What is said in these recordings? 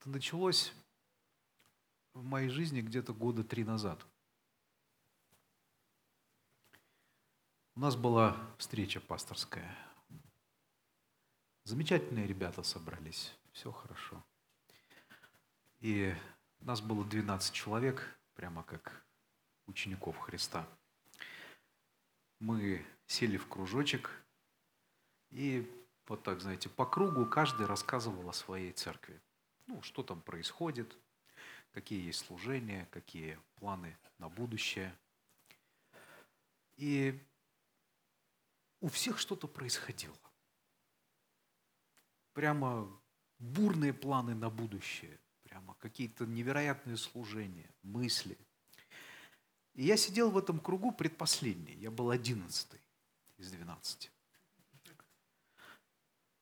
Это началось в моей жизни где-то года три назад. У нас была встреча пасторская. Замечательные ребята собрались, все хорошо. И нас было 12 человек, прямо как учеников Христа. Мы сели в кружочек, и вот так, знаете, по кругу каждый рассказывал о своей церкви. Ну, что там происходит, какие есть служения, какие планы на будущее. И у всех что-то происходило. Прямо бурные планы на будущее, прямо какие-то невероятные служения, мысли. И я сидел в этом кругу предпоследний, я был одиннадцатый из двенадцати.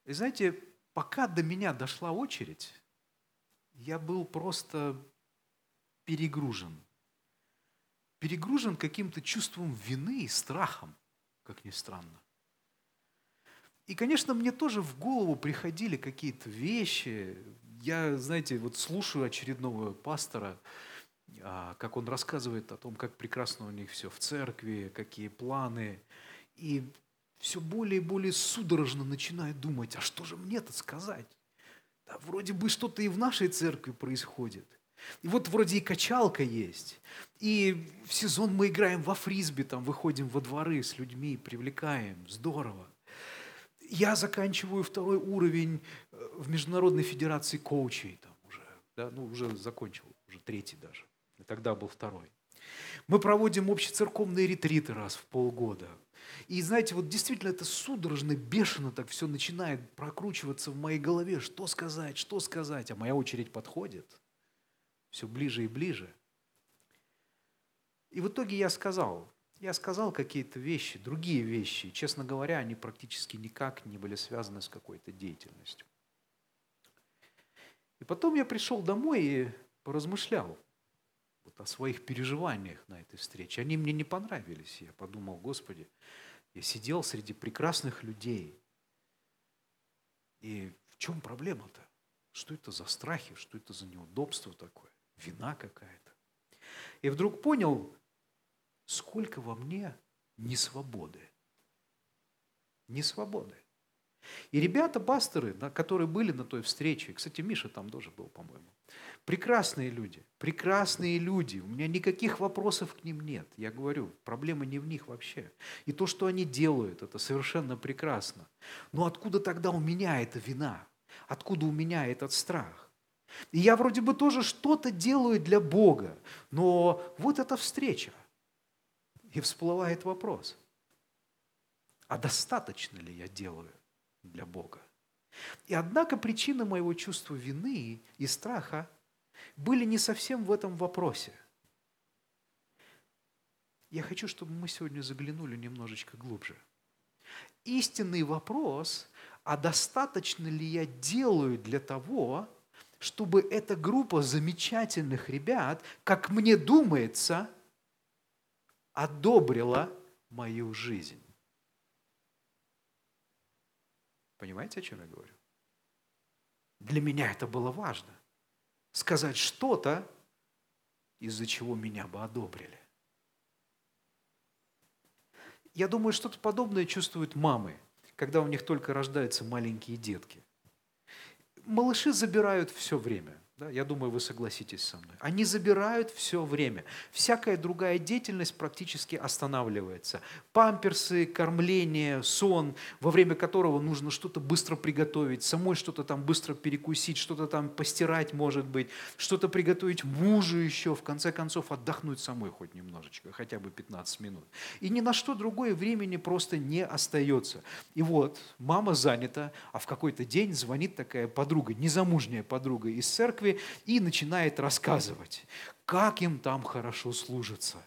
И знаете, пока до меня дошла очередь, я был просто перегружен. Перегружен каким-то чувством вины и страхом, как ни странно. И, конечно, мне тоже в голову приходили какие-то вещи. Я, знаете, вот слушаю очередного пастора, а, как он рассказывает о том, как прекрасно у них все в церкви, какие планы. И все более и более судорожно начинаю думать, а что же мне-то сказать? Да, вроде бы что-то и в нашей церкви происходит. И вот вроде и качалка есть. И в сезон мы играем во фрисби, там выходим во дворы с людьми, привлекаем. Здорово. Я заканчиваю второй уровень э, в Международной Федерации коучей. Там уже, да, ну, уже закончил, уже третий даже. И тогда был второй. Мы проводим общецерковные ретриты раз в полгода. И знаете, вот действительно это судорожно, бешено так все начинает прокручиваться в моей голове. Что сказать, что сказать? А моя очередь подходит. Все ближе и ближе. И в итоге я сказал, я сказал какие-то вещи, другие вещи. Честно говоря, они практически никак не были связаны с какой-то деятельностью. И потом я пришел домой и поразмышлял вот о своих переживаниях на этой встрече. Они мне не понравились. Я подумал, Господи, я сидел среди прекрасных людей. И в чем проблема-то? Что это за страхи, что это за неудобство такое? Вина какая-то. И вдруг понял, сколько во мне несвободы. Несвободы. И ребята, пасторы, которые были на той встрече, кстати, Миша там тоже был, по-моему, прекрасные люди, прекрасные люди, у меня никаких вопросов к ним нет. Я говорю, проблема не в них вообще. И то, что они делают, это совершенно прекрасно. Но откуда тогда у меня эта вина? Откуда у меня этот страх? И я вроде бы тоже что-то делаю для Бога, но вот эта встреча. И всплывает вопрос, а достаточно ли я делаю для Бога? И однако причина моего чувства вины и страха были не совсем в этом вопросе. Я хочу, чтобы мы сегодня заглянули немножечко глубже. Истинный вопрос, а достаточно ли я делаю для того, чтобы эта группа замечательных ребят, как мне думается, одобрила мою жизнь. Понимаете, о чем я говорю? Для меня это было важно. Сказать что-то, из-за чего меня бы одобрили. Я думаю, что-то подобное чувствуют мамы, когда у них только рождаются маленькие детки. Малыши забирают все время – да, я думаю, вы согласитесь со мной. Они забирают все время. Всякая другая деятельность практически останавливается. Памперсы, кормление, сон, во время которого нужно что-то быстро приготовить, самой что-то там быстро перекусить, что-то там постирать, может быть, что-то приготовить мужу еще, в конце концов отдохнуть самой хоть немножечко, хотя бы 15 минут. И ни на что другое времени просто не остается. И вот мама занята, а в какой-то день звонит такая подруга, незамужняя подруга из церкви, церкви и начинает рассказывать, как им там хорошо служится.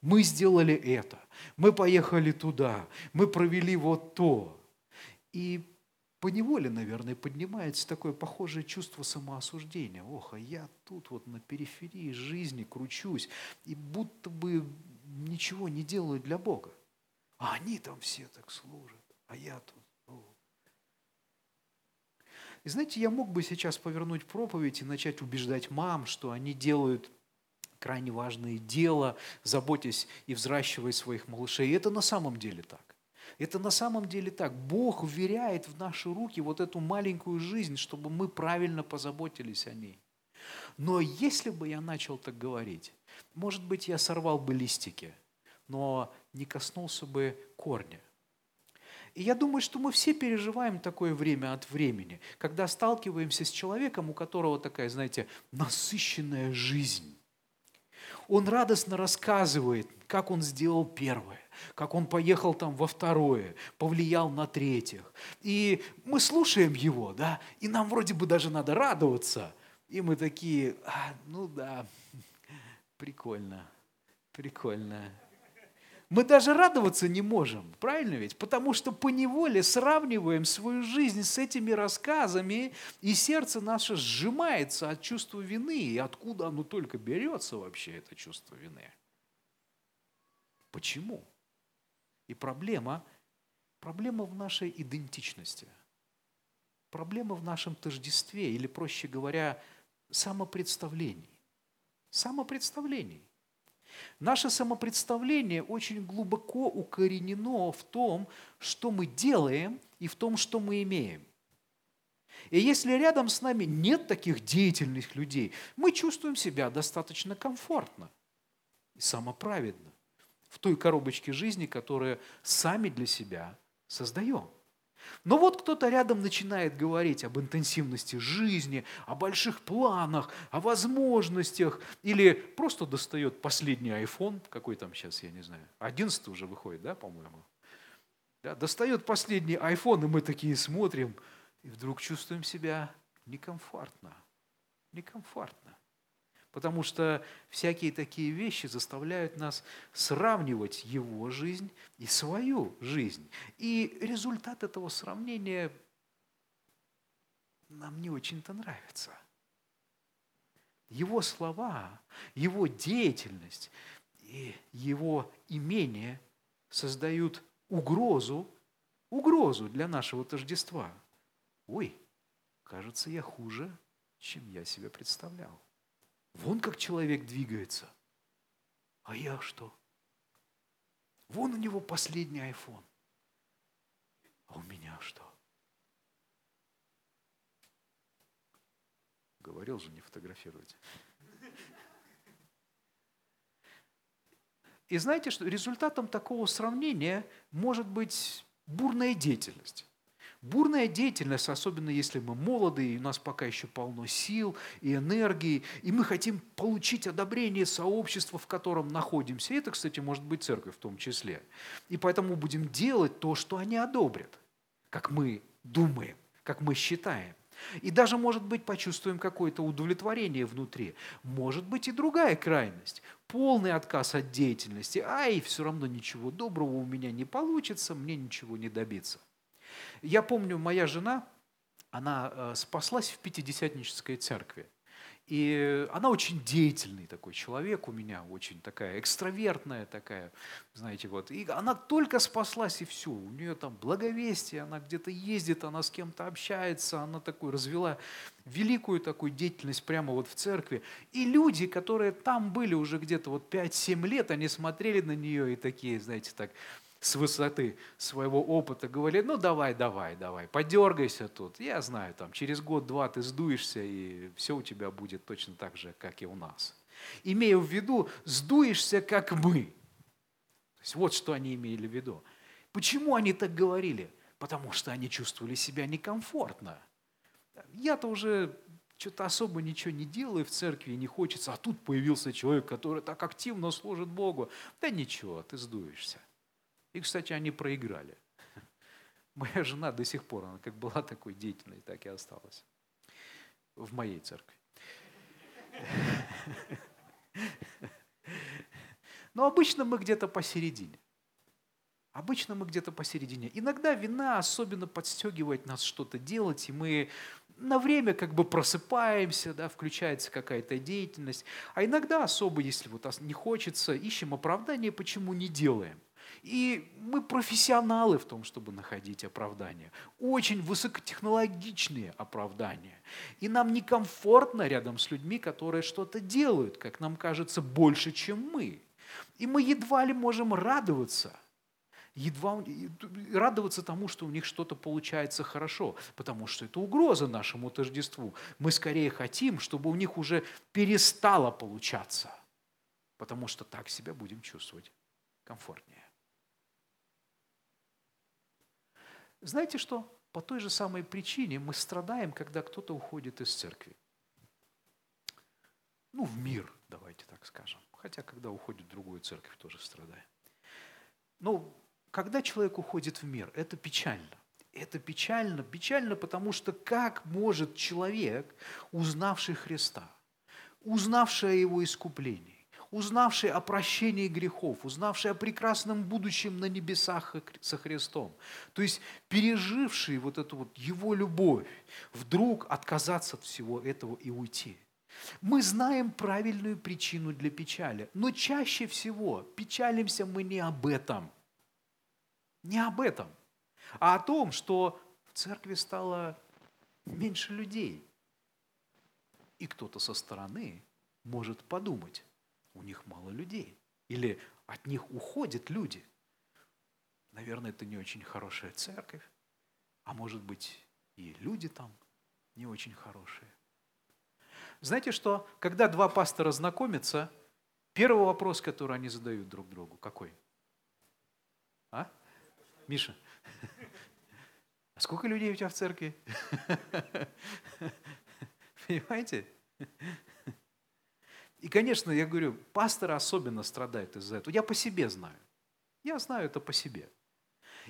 Мы сделали это, мы поехали туда, мы провели вот то. И по неволе, наверное, поднимается такое похожее чувство самоосуждения. Ох, а я тут вот на периферии жизни кручусь и будто бы ничего не делаю для Бога. А они там все так служат, а я тут И знаете, я мог бы сейчас повернуть проповедь и начать убеждать мам, что они делают крайне важное дело, заботясь и взращивая своих малышей. И это на самом деле так. Это на самом деле так. Бог вверяет в наши руки вот эту маленькую жизнь, чтобы мы правильно позаботились о ней. Но если бы я начал так говорить, может быть, я сорвал бы листики, но не коснулся бы корня. И я думаю, что мы все переживаем такое время от времени, когда сталкиваемся с человеком, у которого такая, знаете, насыщенная жизнь. Он радостно рассказывает, как он сделал первое, как он поехал там во второе, повлиял на третьих. И мы слушаем его, да, и нам вроде бы даже надо радоваться. И мы такие, а, ну да, прикольно, прикольно. Мы даже радоваться не можем, правильно ведь? Потому что по неволе сравниваем свою жизнь с этими рассказами, и сердце наше сжимается от чувства вины. И откуда оно только берется вообще, это чувство вины? Почему? И проблема, проблема в нашей идентичности. Проблема в нашем тождестве, или, проще говоря, самопредставлении. Самопредставлении. Наше самопредставление очень глубоко укоренено в том, что мы делаем и в том, что мы имеем. И если рядом с нами нет таких деятельных людей, мы чувствуем себя достаточно комфортно и самоправедно в той коробочке жизни, которую сами для себя создаем. Но вот кто-то рядом начинает говорить об интенсивности жизни, о больших планах, о возможностях, или просто достает последний iPhone, какой там сейчас, я не знаю, 11 уже выходит, да, по-моему? Да, достает последний iPhone, и мы такие смотрим, и вдруг чувствуем себя некомфортно. Некомфортно. Потому что всякие такие вещи заставляют нас сравнивать его жизнь и свою жизнь. И результат этого сравнения нам не очень-то нравится. Его слова, его деятельность и его имение создают угрозу, угрозу для нашего тождества. Ой, кажется, я хуже, чем я себе представлял. Вон как человек двигается. А я что? Вон у него последний iPhone. А у меня что? Говорил же, не фотографировать. И знаете, что результатом такого сравнения может быть бурная деятельность. Бурная деятельность, особенно если мы молоды, и у нас пока еще полно сил и энергии, и мы хотим получить одобрение сообщества, в котором находимся. Это, кстати, может быть церковь в том числе. И поэтому будем делать то, что они одобрят, как мы думаем, как мы считаем. И даже, может быть, почувствуем какое-то удовлетворение внутри. Может быть и другая крайность. Полный отказ от деятельности. Ай, все равно ничего доброго у меня не получится, мне ничего не добиться. Я помню, моя жена, она э, спаслась в Пятидесятнической церкви. И она очень деятельный такой человек у меня, очень такая экстравертная такая, знаете, вот. И она только спаслась, и все. У нее там благовестие, она где-то ездит, она с кем-то общается, она такой развела великую такую деятельность прямо вот в церкви. И люди, которые там были уже где-то вот 5-7 лет, они смотрели на нее и такие, знаете, так, с высоты своего опыта говорили, ну давай, давай, давай, подергайся тут. Я знаю, там через год-два ты сдуешься, и все у тебя будет точно так же, как и у нас. Имея в виду, сдуешься, как мы. То есть вот что они имели в виду. Почему они так говорили? Потому что они чувствовали себя некомфортно. Я-то уже что-то особо ничего не делаю в церкви, не хочется, а тут появился человек, который так активно служит Богу. Да ничего, ты сдуешься. И, кстати, они проиграли. Моя жена до сих пор, она как была такой деятельной, так и осталась. В моей церкви. Но обычно мы где-то посередине. Обычно мы где-то посередине. Иногда вина особенно подстегивает нас что-то делать, и мы на время как бы просыпаемся, да, включается какая-то деятельность. А иногда особо, если вот не хочется, ищем оправдание, почему не делаем. И мы профессионалы в том, чтобы находить оправдания. Очень высокотехнологичные оправдания. И нам некомфортно рядом с людьми, которые что-то делают, как нам кажется, больше, чем мы. И мы едва ли можем радоваться – едва радоваться тому, что у них что-то получается хорошо, потому что это угроза нашему тождеству. Мы скорее хотим, чтобы у них уже перестало получаться, потому что так себя будем чувствовать комфортнее. Знаете что? По той же самой причине мы страдаем, когда кто-то уходит из церкви. Ну, в мир, давайте так скажем. Хотя, когда уходит в другую церковь, тоже страдаем. Ну, когда человек уходит в мир, это печально. Это печально, печально, потому что как может человек, узнавший Христа, узнавший о Его искуплении, узнавший о прощении грехов, узнавший о прекрасном будущем на небесах со Христом, то есть переживший вот эту вот Его любовь, вдруг отказаться от всего этого и уйти. Мы знаем правильную причину для печали, но чаще всего печалимся мы не об этом – не об этом, а о том, что в церкви стало меньше людей. И кто-то со стороны может подумать, у них мало людей. Или от них уходят люди. Наверное, это не очень хорошая церковь. А может быть, и люди там не очень хорошие. Знаете что? Когда два пастора знакомятся, первый вопрос, который они задают друг другу, какой? А? Миша, а сколько людей у тебя в церкви? Понимаете? И, конечно, я говорю, пасторы особенно страдают из-за этого. Я по себе знаю. Я знаю это по себе.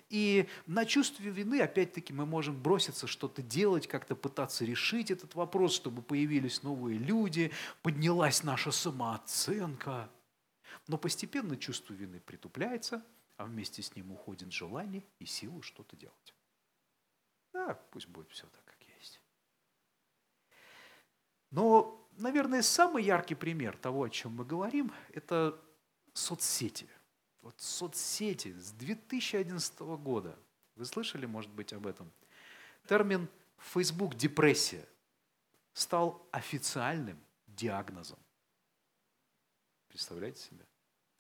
И на чувстве вины, опять-таки, мы можем броситься что-то делать, как-то пытаться решить этот вопрос, чтобы появились новые люди, поднялась наша самооценка. Но постепенно чувство вины притупляется – а вместе с ним уходит желание и сила что-то делать. Да, пусть будет все так, как есть. Но, наверное, самый яркий пример того, о чем мы говорим, это соцсети. Вот соцсети с 2011 года. Вы слышали, может быть, об этом? Термин Facebook депрессия стал официальным диагнозом. Представляете себе?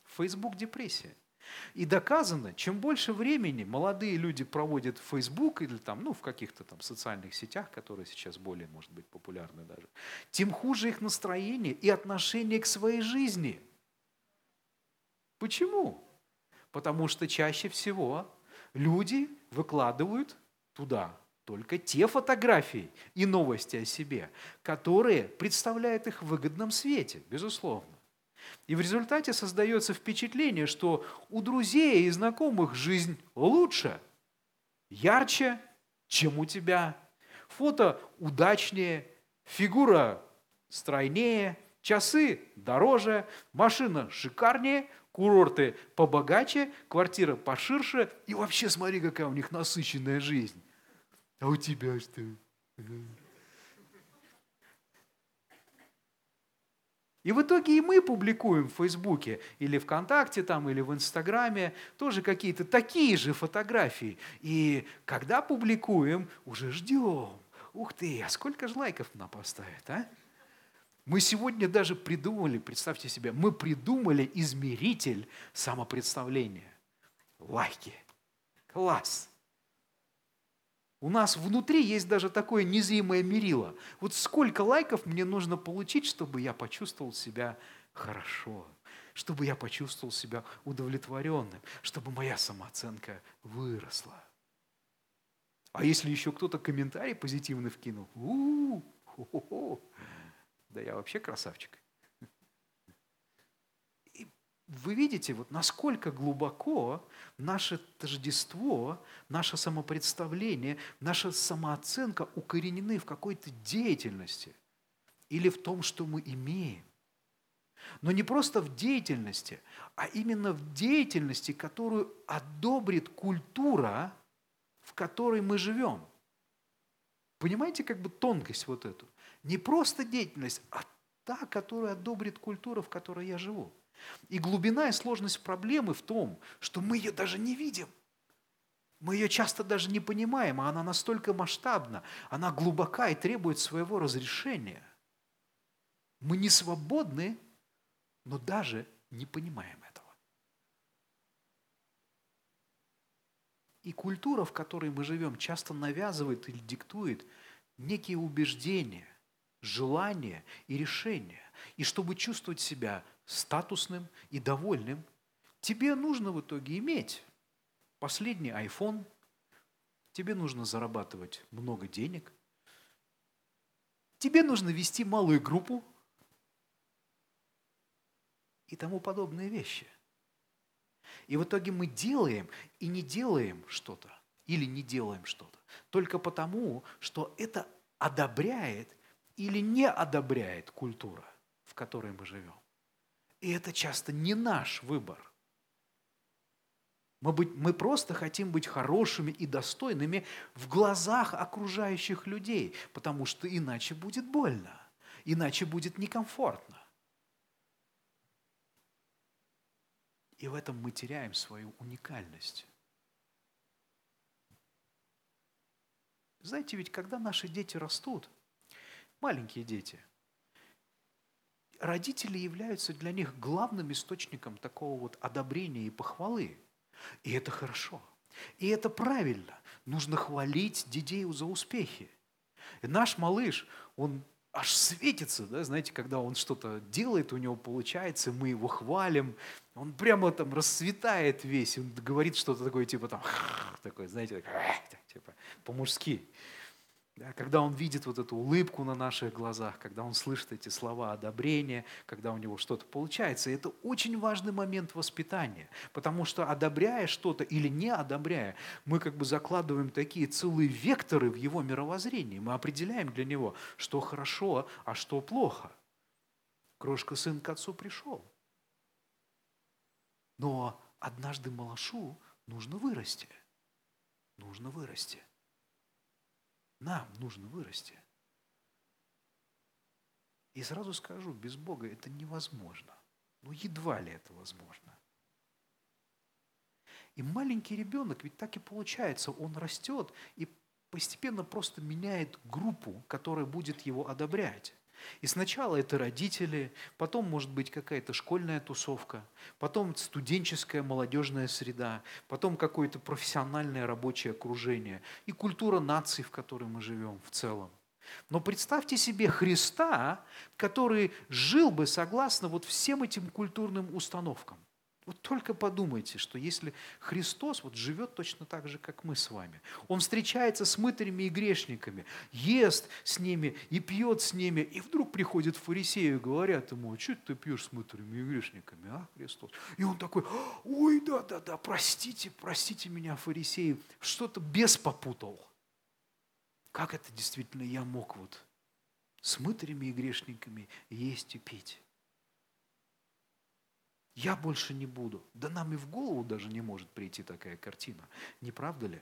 Facebook депрессия – и доказано, чем больше времени молодые люди проводят в Facebook или там, ну, в каких-то там социальных сетях, которые сейчас более, может быть, популярны даже, тем хуже их настроение и отношение к своей жизни. Почему? Потому что чаще всего люди выкладывают туда только те фотографии и новости о себе, которые представляют их в выгодном свете, безусловно. И в результате создается впечатление, что у друзей и знакомых жизнь лучше, ярче, чем у тебя. Фото удачнее, фигура стройнее, часы дороже, машина шикарнее, курорты побогаче, квартира поширше. И вообще смотри, какая у них насыщенная жизнь. А у тебя что? И в итоге и мы публикуем в Фейсбуке или ВКонтакте там, или в Инстаграме тоже какие-то такие же фотографии. И когда публикуем, уже ждем. Ух ты, а сколько же лайков нам поставят, а? Мы сегодня даже придумали, представьте себе, мы придумали измеритель самопредставления. Лайки. Класс. У нас внутри есть даже такое незримое мерило. Вот сколько лайков мне нужно получить, чтобы я почувствовал себя хорошо, чтобы я почувствовал себя удовлетворенным, чтобы моя самооценка выросла. А если еще кто-то комментарий позитивный вкинул, у-у-у, да я вообще красавчик вы видите, вот насколько глубоко наше тождество, наше самопредставление, наша самооценка укоренены в какой-то деятельности или в том, что мы имеем. Но не просто в деятельности, а именно в деятельности, которую одобрит культура, в которой мы живем. Понимаете, как бы тонкость вот эту? Не просто деятельность, а та, которую одобрит культура, в которой я живу. И глубина и сложность проблемы в том, что мы ее даже не видим. Мы ее часто даже не понимаем, а она настолько масштабна, она глубока и требует своего разрешения. Мы не свободны, но даже не понимаем этого. И культура, в которой мы живем, часто навязывает или диктует некие убеждения, желания и решения. И чтобы чувствовать себя статусным и довольным, тебе нужно в итоге иметь последний iPhone, тебе нужно зарабатывать много денег, тебе нужно вести малую группу и тому подобные вещи. И в итоге мы делаем и не делаем что-то, или не делаем что-то, только потому, что это одобряет или не одобряет культура, в которой мы живем. И это часто не наш выбор. Мы, быть, мы просто хотим быть хорошими и достойными в глазах окружающих людей, потому что иначе будет больно, иначе будет некомфортно. И в этом мы теряем свою уникальность. Знаете, ведь когда наши дети растут, маленькие дети, родители являются для них главным источником такого вот одобрения и похвалы. И это хорошо. И это правильно. Нужно хвалить детей за успехи. И наш малыш, он аж светится, да, знаете, когда он что-то делает, у него получается, мы его хвалим, он прямо там расцветает весь, он говорит что-то такое, типа там, такое, знаете, типа по-мужски. Да, когда он видит вот эту улыбку на наших глазах, когда он слышит эти слова одобрения, когда у него что-то получается. И это очень важный момент воспитания, потому что одобряя что-то или не одобряя, мы как бы закладываем такие целые векторы в его мировоззрении. Мы определяем для него, что хорошо, а что плохо. Крошка сын к отцу пришел. Но однажды малышу нужно вырасти. Нужно вырасти. Нам нужно вырасти. И сразу скажу, без Бога это невозможно. Ну, едва ли это возможно. И маленький ребенок, ведь так и получается, он растет и постепенно просто меняет группу, которая будет его одобрять. И сначала это родители, потом может быть какая-то школьная тусовка, потом студенческая молодежная среда, потом какое-то профессиональное рабочее окружение и культура нации, в которой мы живем в целом. Но представьте себе Христа, который жил бы согласно вот всем этим культурным установкам. Вот только подумайте, что если Христос вот живет точно так же, как мы с вами, Он встречается с мытарями и грешниками, ест с ними и пьет с ними, и вдруг приходят фарисеи и говорят ему, а что ты пьешь с мытарями и грешниками, а, Христос? И он такой, ой, да-да-да, простите, простите меня, фарисеи, что-то бес попутал. Как это действительно я мог вот с мытарями и грешниками есть и пить? Я больше не буду. Да нам и в голову даже не может прийти такая картина. Не правда ли?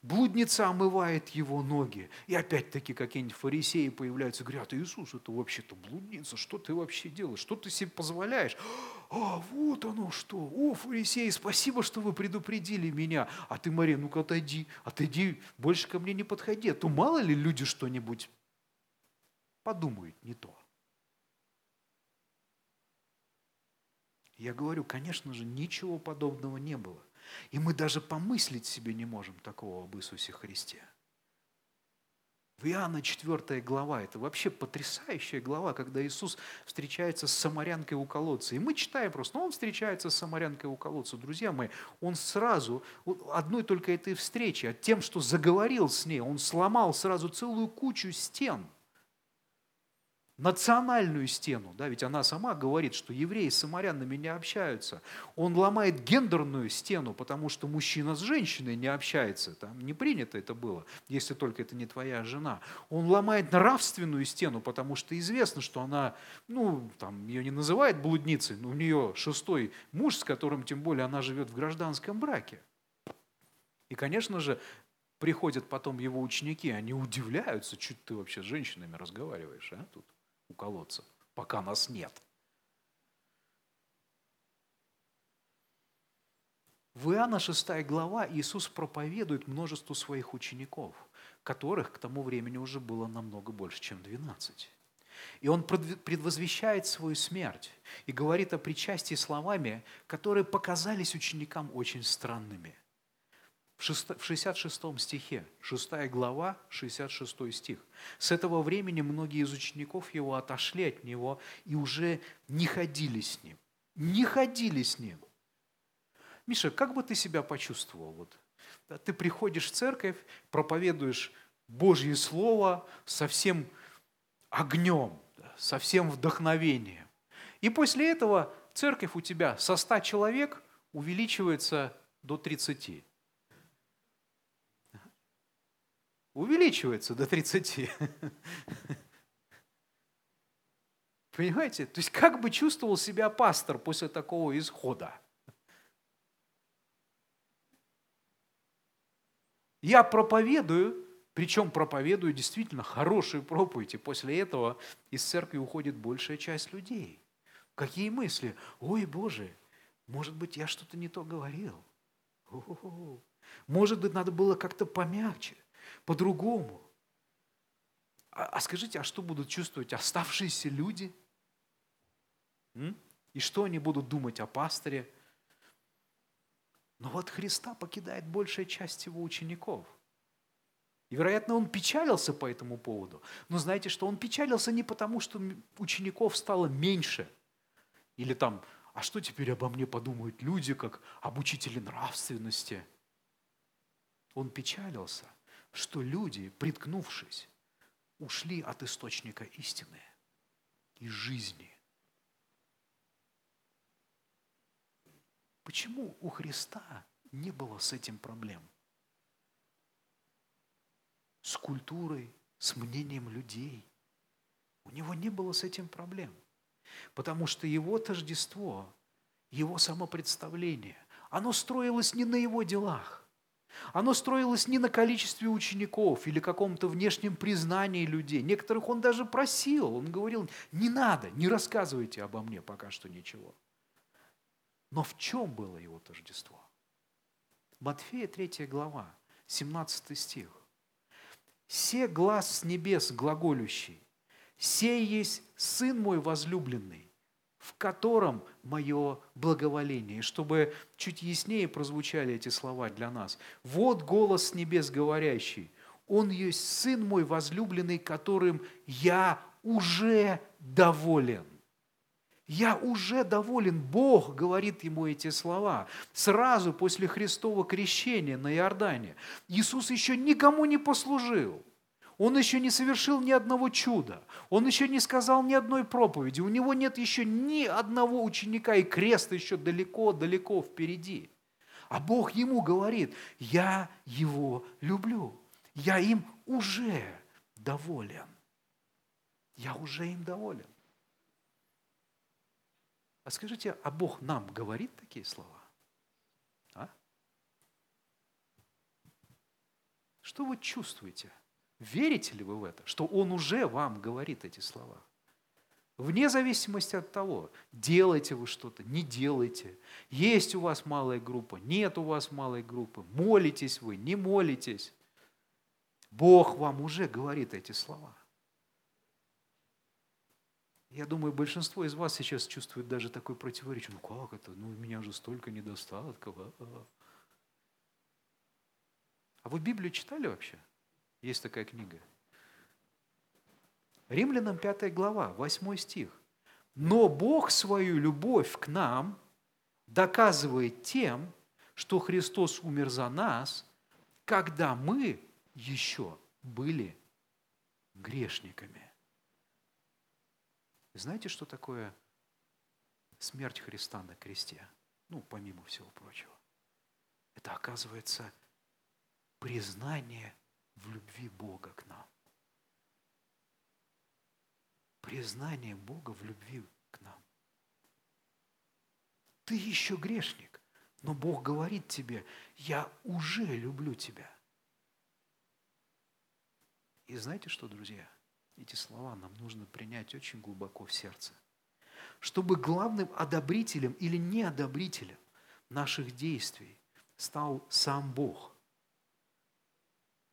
Блудница омывает его ноги. И опять-таки какие-нибудь фарисеи появляются и говорят, Иисус, это вообще-то блудница, что ты вообще делаешь, что ты себе позволяешь? А, вот оно что. О, фарисеи, спасибо, что вы предупредили меня. А ты, Мария, ну-ка отойди, отойди, больше ко мне не подходи. А то мало ли люди что-нибудь подумают не то. Я говорю, конечно же, ничего подобного не было. И мы даже помыслить себе не можем такого об Иисусе Христе. В Иоанна 4 глава, это вообще потрясающая глава, когда Иисус встречается с самарянкой у колодца. И мы читаем просто, ну, он встречается с самарянкой у колодца. Друзья мои, он сразу, одной только этой встречи, тем, что заговорил с ней, он сломал сразу целую кучу стен – национальную стену, да, ведь она сама говорит, что евреи с самарянами не общаются. Он ломает гендерную стену, потому что мужчина с женщиной не общается. Там не принято это было, если только это не твоя жена. Он ломает нравственную стену, потому что известно, что она, ну, там, ее не называют блудницей, но у нее шестой муж, с которым тем более она живет в гражданском браке. И, конечно же, приходят потом его ученики, они удивляются, что ты вообще с женщинами разговариваешь, а, тут у колодца, пока нас нет. В Иоанна 6 глава Иисус проповедует множеству своих учеников, которых к тому времени уже было намного больше, чем 12. И он предвозвещает свою смерть и говорит о причастии словами, которые показались ученикам очень странными – в 66 стихе, 6 глава, 66 стих. С этого времени многие из учеников его отошли от него и уже не ходили с ним. Не ходили с ним. Миша, как бы ты себя почувствовал? Вот, ты приходишь в церковь, проповедуешь Божье Слово со всем огнем, со всем вдохновением. И после этого церковь у тебя со 100 человек увеличивается до 30. Увеличивается до 30. Понимаете? То есть как бы чувствовал себя пастор после такого исхода? Я проповедую, причем проповедую действительно хорошие проповеди. После этого из церкви уходит большая часть людей. Какие мысли? Ой, Боже, может быть, я что-то не то говорил. О-о-о. Может быть, надо было как-то помягче, по-другому. А, а скажите, а что будут чувствовать оставшиеся люди? М? И что они будут думать о пасторе? Но вот Христа покидает большая часть его учеников. И, вероятно, он печалился по этому поводу. Но знаете, что он печалился не потому, что учеников стало меньше. Или там, а что теперь обо мне подумают люди, как об учителе нравственности? Он печалился, что люди, приткнувшись, ушли от источника истины и жизни. Почему у Христа не было с этим проблем? с культурой, с мнением людей. У него не было с этим проблем. Потому что его тождество, его самопредставление, оно строилось не на его делах. Оно строилось не на количестве учеников или каком-то внешнем признании людей. Некоторых он даже просил, он говорил, не надо, не рассказывайте обо мне пока что ничего. Но в чем было его тождество? Матфея 3 глава, 17 стих. «Се глаз с небес глаголющий, сей есть Сын мой возлюбленный, в котором мое благоволение». Чтобы чуть яснее прозвучали эти слова для нас. «Вот голос с небес говорящий, Он есть Сын мой возлюбленный, которым я уже доволен». Я уже доволен. Бог говорит ему эти слова. Сразу после Христова крещения на Иордане. Иисус еще никому не послужил. Он еще не совершил ни одного чуда. Он еще не сказал ни одной проповеди. У него нет еще ни одного ученика, и крест еще далеко-далеко впереди. А Бог ему говорит, я его люблю. Я им уже доволен. Я уже им доволен. А скажите, а Бог нам говорит такие слова? А? Что вы чувствуете? Верите ли вы в это, что Он уже вам говорит эти слова? Вне зависимости от того, делаете вы что-то, не делаете. Есть у вас малая группа, нет у вас малой группы. Молитесь вы, не молитесь. Бог вам уже говорит эти слова. Я думаю, большинство из вас сейчас чувствует даже такое противоречие. Ну как это? Ну у меня же столько недостатков. А, а. а вы Библию читали вообще? Есть такая книга. Римлянам 5 глава, 8 стих. Но Бог свою любовь к нам доказывает тем, что Христос умер за нас, когда мы еще были грешниками. Знаете, что такое смерть Христа на кресте? Ну, помимо всего прочего. Это, оказывается, признание в любви Бога к нам. Признание Бога в любви к нам. Ты еще грешник, но Бог говорит тебе, я уже люблю тебя. И знаете что, друзья? Эти слова нам нужно принять очень глубоко в сердце. Чтобы главным одобрителем или неодобрителем наших действий стал сам Бог.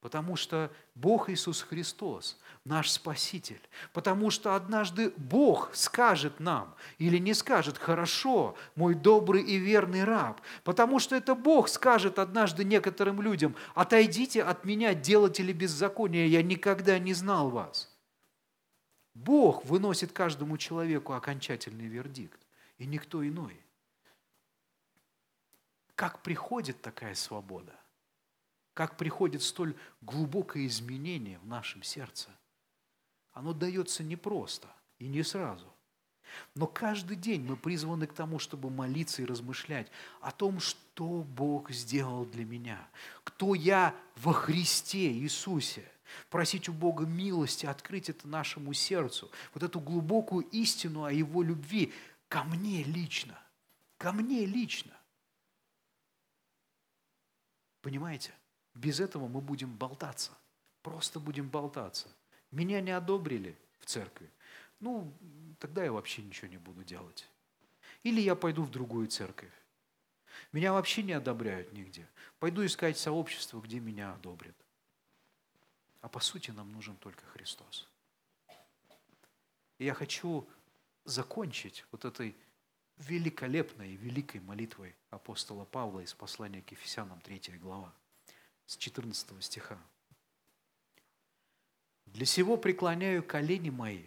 Потому что Бог Иисус Христос, наш Спаситель. Потому что однажды Бог скажет нам или не скажет, хорошо, мой добрый и верный раб. Потому что это Бог скажет однажды некоторым людям, отойдите от меня, делатели беззакония, я никогда не знал вас. Бог выносит каждому человеку окончательный вердикт, и никто иной. Как приходит такая свобода? Как приходит столь глубокое изменение в нашем сердце? Оно дается непросто и не сразу. Но каждый день мы призваны к тому, чтобы молиться и размышлять о том, что Бог сделал для меня, кто я во Христе Иисусе. Просить у Бога милости, открыть это нашему сердцу, вот эту глубокую истину о Его любви ко мне лично, ко мне лично. Понимаете? Без этого мы будем болтаться. Просто будем болтаться. Меня не одобрили в церкви. Ну, тогда я вообще ничего не буду делать. Или я пойду в другую церковь. Меня вообще не одобряют нигде. Пойду искать сообщество, где меня одобрят. А по сути нам нужен только Христос. И я хочу закончить вот этой великолепной и великой молитвой апостола Павла из послания к Ефесянам 3 глава с 14 стиха. «Для сего преклоняю колени мои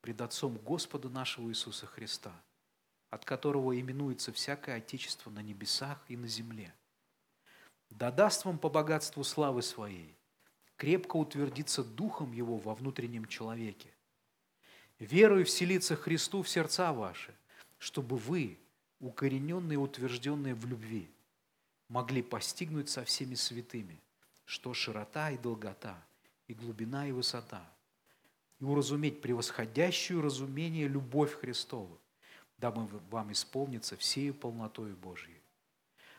пред Отцом Господа нашего Иисуса Христа, от которого именуется всякое Отечество на небесах и на земле. Да даст вам по богатству славы Своей крепко утвердиться Духом Его во внутреннем человеке, верою вселиться Христу в сердца ваши, чтобы вы, укорененные и утвержденные в любви, могли постигнуть со всеми святыми, что широта и долгота, и глубина и высота, и уразуметь превосходящую разумение любовь Христову, дабы вам исполниться всею полнотою Божьей.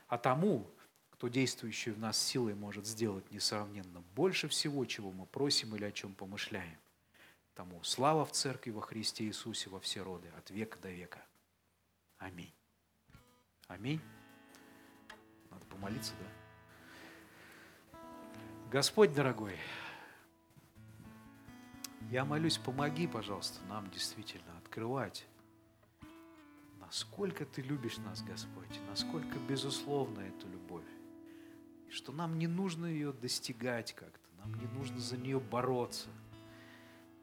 А тому, кто действующий в нас силой может сделать несравненно больше всего, чего мы просим или о чем помышляем, тому слава в Церкви во Христе Иисусе во все роды, от века до века. Аминь. Аминь помолиться, да? Господь дорогой, я молюсь, помоги, пожалуйста, нам действительно открывать, насколько Ты любишь нас, Господь, насколько безусловна эта любовь, и что нам не нужно ее достигать как-то, нам не нужно за нее бороться,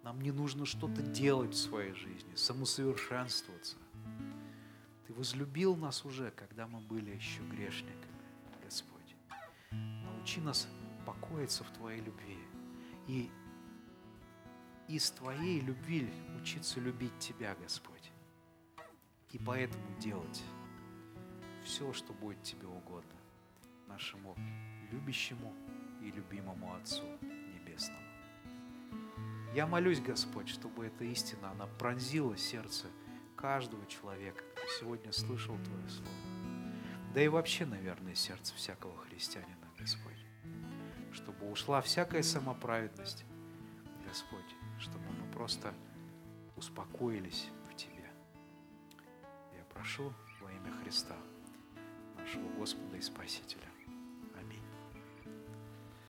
нам не нужно что-то делать в своей жизни, самосовершенствоваться. Ты возлюбил нас уже, когда мы были еще грешниками. Научи нас покоиться в Твоей любви. И из Твоей любви учиться любить Тебя, Господь. И поэтому делать все, что будет Тебе угодно, нашему любящему и любимому Отцу Небесному. Я молюсь, Господь, чтобы эта истина, она пронзила сердце каждого человека, сегодня слышал Твое Слово. Да и вообще, наверное, сердце всякого христианина, Господь чтобы ушла всякая самоправедность, Господь, чтобы мы просто успокоились в Тебе. Я прошу во имя Христа, нашего Господа и Спасителя.